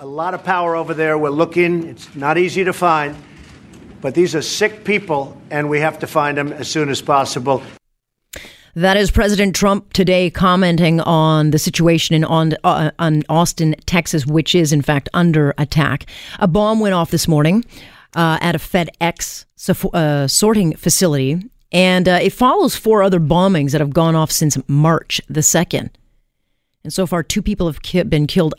a lot of power over there. We're looking. It's not easy to find. But these are sick people, and we have to find them as soon as possible. That is President Trump today commenting on the situation in on, uh, on Austin, Texas, which is in fact under attack. A bomb went off this morning uh, at a FedEx uh, sorting facility, and uh, it follows four other bombings that have gone off since March the second. And so far, two people have ki- been killed,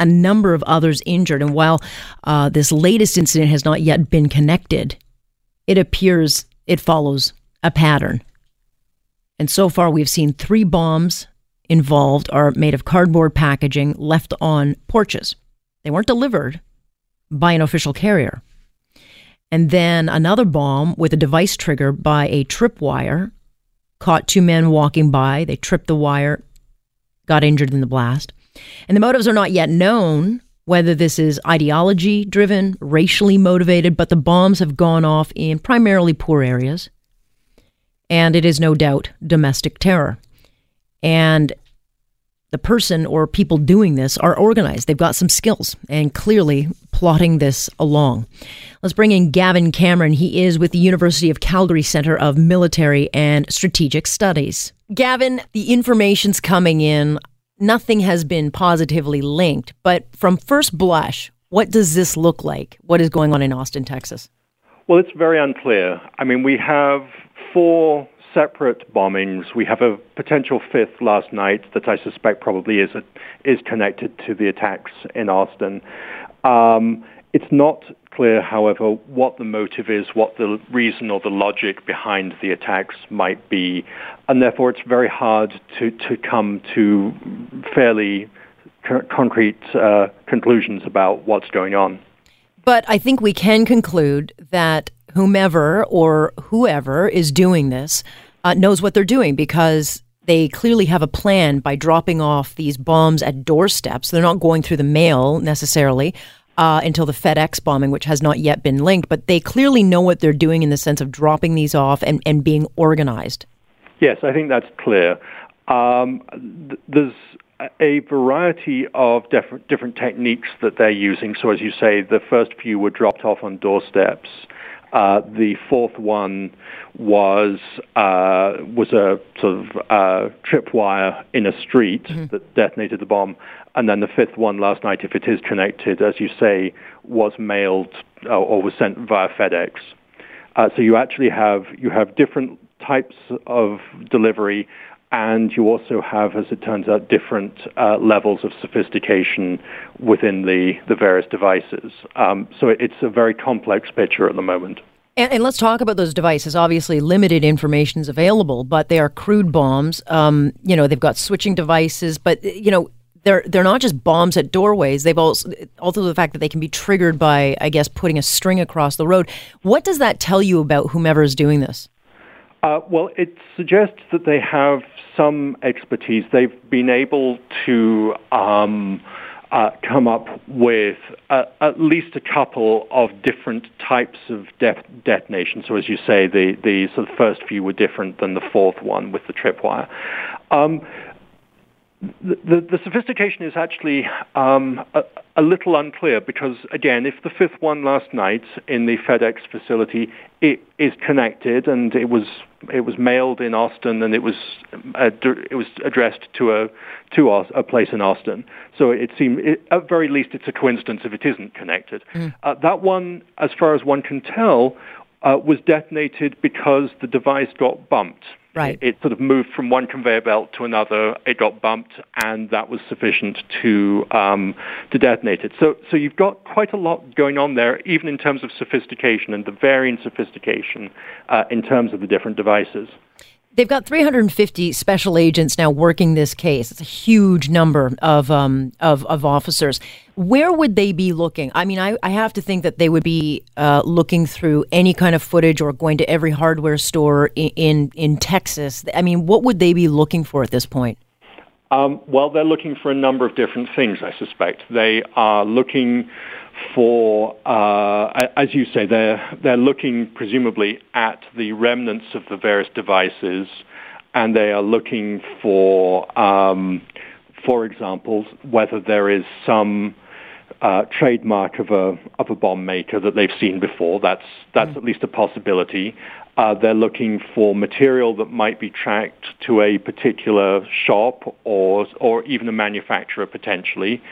a number of others injured. And while uh, this latest incident has not yet been connected, it appears it follows a pattern. And so far, we've seen three bombs involved are made of cardboard packaging left on porches. They weren't delivered by an official carrier. And then another bomb with a device trigger by a tripwire caught two men walking by. They tripped the wire, got injured in the blast. And the motives are not yet known, whether this is ideology driven, racially motivated, but the bombs have gone off in primarily poor areas and it is no doubt domestic terror. And the person or people doing this are organized. They've got some skills and clearly plotting this along. Let's bring in Gavin Cameron. He is with the University of Calgary Center of Military and Strategic Studies. Gavin, the information's coming in. Nothing has been positively linked, but from first blush, what does this look like? What is going on in Austin, Texas? Well, it's very unclear. I mean, we have four separate bombings. We have a potential fifth last night that I suspect probably is a, is connected to the attacks in Austin. Um, it's not clear, however, what the motive is, what the reason or the logic behind the attacks might be, and therefore it's very hard to, to come to fairly c- concrete uh, conclusions about what's going on. But I think we can conclude that whomever or whoever is doing this uh, knows what they're doing because they clearly have a plan by dropping off these bombs at doorsteps. They're not going through the mail necessarily uh, until the FedEx bombing, which has not yet been linked, but they clearly know what they're doing in the sense of dropping these off and, and being organized. Yes, I think that's clear. Um, th- there's a variety of different, different techniques that they're using. So, as you say, the first few were dropped off on doorsteps. Uh, the fourth one was uh, was a sort of uh, tripwire in a street mm-hmm. that detonated the bomb, and then the fifth one last night, if it is connected, as you say, was mailed uh, or was sent via FedEx. Uh, so you actually have you have different types of delivery and you also have, as it turns out, different uh, levels of sophistication within the, the various devices. Um, so it's a very complex picture at the moment. And, and, let's talk about those devices. Obviously, limited information is available, but they are crude bombs. Um, you know, they've got switching devices, but you know, they're they're not just bombs at doorways. They've also also the fact that they can be triggered by, I guess, putting a string across the road. What does that tell you about whomever is doing this? Uh, well, it suggests that they have some expertise. They've been able to um, uh, come up with uh, at least a couple of different types of de- detonation. So, as you say, the, the sort of first few were different than the fourth one with the tripwire. Um, the, the, the, sophistication is actually um, a, a, little unclear because, again, if the fifth one last night in the FedEx facility it is connected and it was it was mailed in Austin and it was uh, it was addressed to a to a place in Austin, so it seemed it, at very least it's a coincidence if it isn't connected. Mm. Uh, that one, as far as one can tell, uh, was detonated because the device got bumped. Right. It, it, sort of moved from one conveyor belt to another. It got bumped, and that was sufficient to um, to detonate it. So, so you've got quite a lot going on there, even in terms of sophistication and the varying sophistication uh, in terms of the different devices. They've got 350 special agents now working this case. It's a huge number of um, of, of officers. Where would they be looking? I mean, I, I have to think that they would be uh, looking through any kind of footage or going to every hardware store in, in, in Texas. I mean, what would they be looking for at this point? Um, well, they're looking for a number of different things. I suspect they are looking for, uh, as you say, they're, they're looking presumably at the remnants of the various devices and they are looking for, um, for example, whether there is some uh, trademark of a of a bomb maker that they've seen before. That's that's mm. at least a possibility. Uh, they're looking for material that might be tracked to a particular shop or or even a manufacturer potentially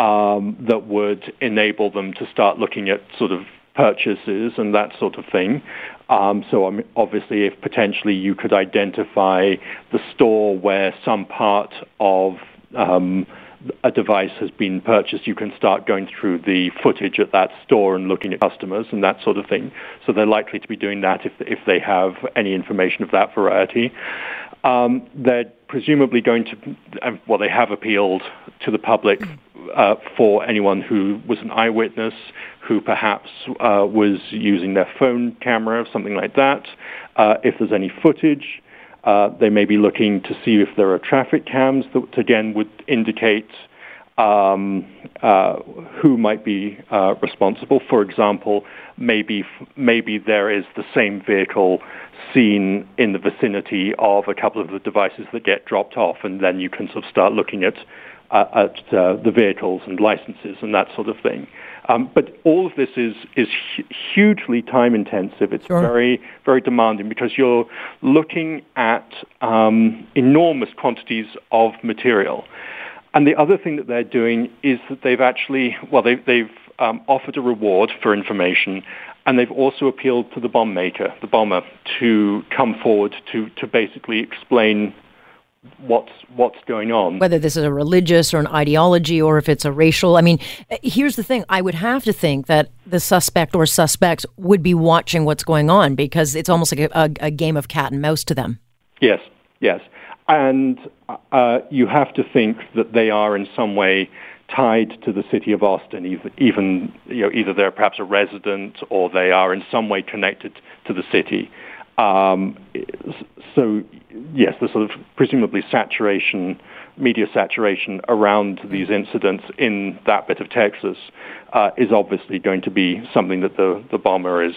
um, that would enable them to start looking at sort of purchases and that sort of thing. Um, so mean, obviously, if potentially you could identify the store where some part of um, a device has been purchased, you can start going through the footage at that store and looking at customers and that sort of thing. So they're likely to be doing that if, if they have any information of that variety. Um, they're presumably going to, well, they have appealed to the public uh, for anyone who was an eyewitness, who perhaps uh, was using their phone camera, or something like that. Uh, if there's any footage, uh, they may be looking to see if there are traffic cams that, again, would indicate um, uh, who might be responsible. For example, maybe maybe there is the same vehicle seen in the vicinity of a couple of the devices that get dropped off, and then you can sort of start looking at uh, at uh, the vehicles and licenses and that sort of thing. Um, but all of this is is hu- hugely time intensive. It's sure. very very demanding because you're looking at um, enormous quantities of material. And the other thing that they're doing is that they've actually well they've, they've um, offered a reward for information, and they've also appealed to the bomb maker, the bomber, to come forward to to basically explain what's what's going on. Whether this is a religious or an ideology or if it's a racial. I mean, here's the thing. I would have to think that the suspect or suspects would be watching what's going on because it's almost like a, a, a game of cat and mouse to them. Yes, yes. And uh, you have to think that they are in some way tied to the city of Austin, even you know, either they're perhaps a resident or they are in some way connected to the city. Um, so yes, the sort of presumably saturation, media saturation around these incidents in that bit of Texas uh, is obviously going to be something that the, the bomber is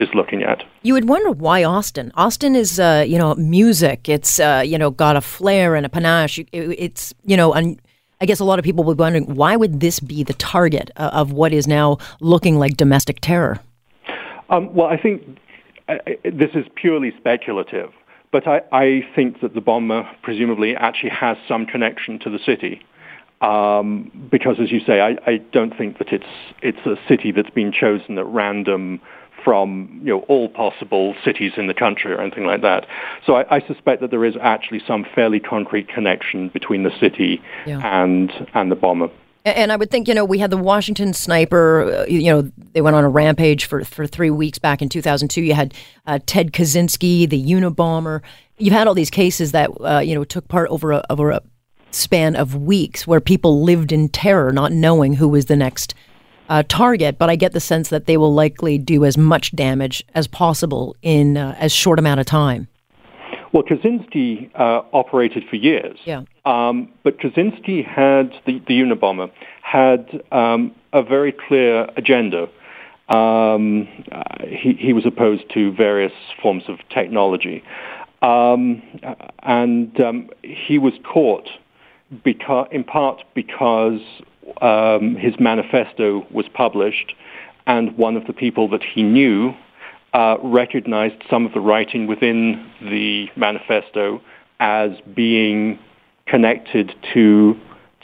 is looking at. You would wonder why Austin. Austin is, uh, you know, music. It's, uh, you know, got a flair and a panache. It's, you know, and I guess a lot of people would be wondering why would this be the target uh, of what is now looking like domestic terror. Um, well, I think uh, this is purely speculative. But I, I think that the bomber presumably actually has some connection to the city. Um, because, as you say, I, I don't think that it's it's a city that's been chosen at random from you know all possible cities in the country or anything like that. So I, I suspect that there is actually some fairly concrete connection between the city yeah. and and the bomber. And I would think, you know, we had the Washington sniper, uh, you know, they went on a rampage for, for three weeks back in 2002. You had uh, Ted Kaczynski, the Unabomber. You've had all these cases that, uh, you know, took part over a, over a span of weeks where people lived in terror, not knowing who was the next uh, target. But I get the sense that they will likely do as much damage as possible in uh, as short amount of time. Well, Kaczynski uh, operated for years. Yeah. Um, but Kaczynski had, the, the Unabomber, had um, a very clear agenda. Um, uh, he, he, was opposed to various forms of technology. Um, and um, he was caught because, in part because um, his manifesto was published and one of the people that he knew uh, recognized some of the writing within the manifesto as being connected to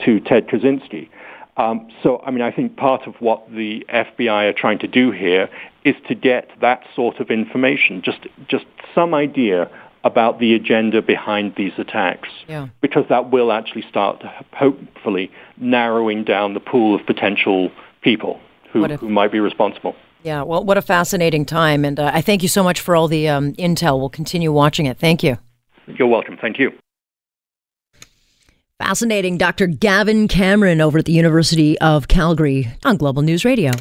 to Ted Kaczynski. Um, so, I mean, I think part of what the FBI are trying to do here is to get that sort of information, just just some idea about the agenda behind these attacks, yeah. because that will actually start, hopefully, narrowing down the pool of potential people who, if, who might be responsible. Yeah, well, what a fascinating time. And uh, I thank you so much for all the um, intel. We'll continue watching it. Thank you. You're welcome. Thank you. Fascinating. Dr. Gavin Cameron over at the University of Calgary on Global News Radio.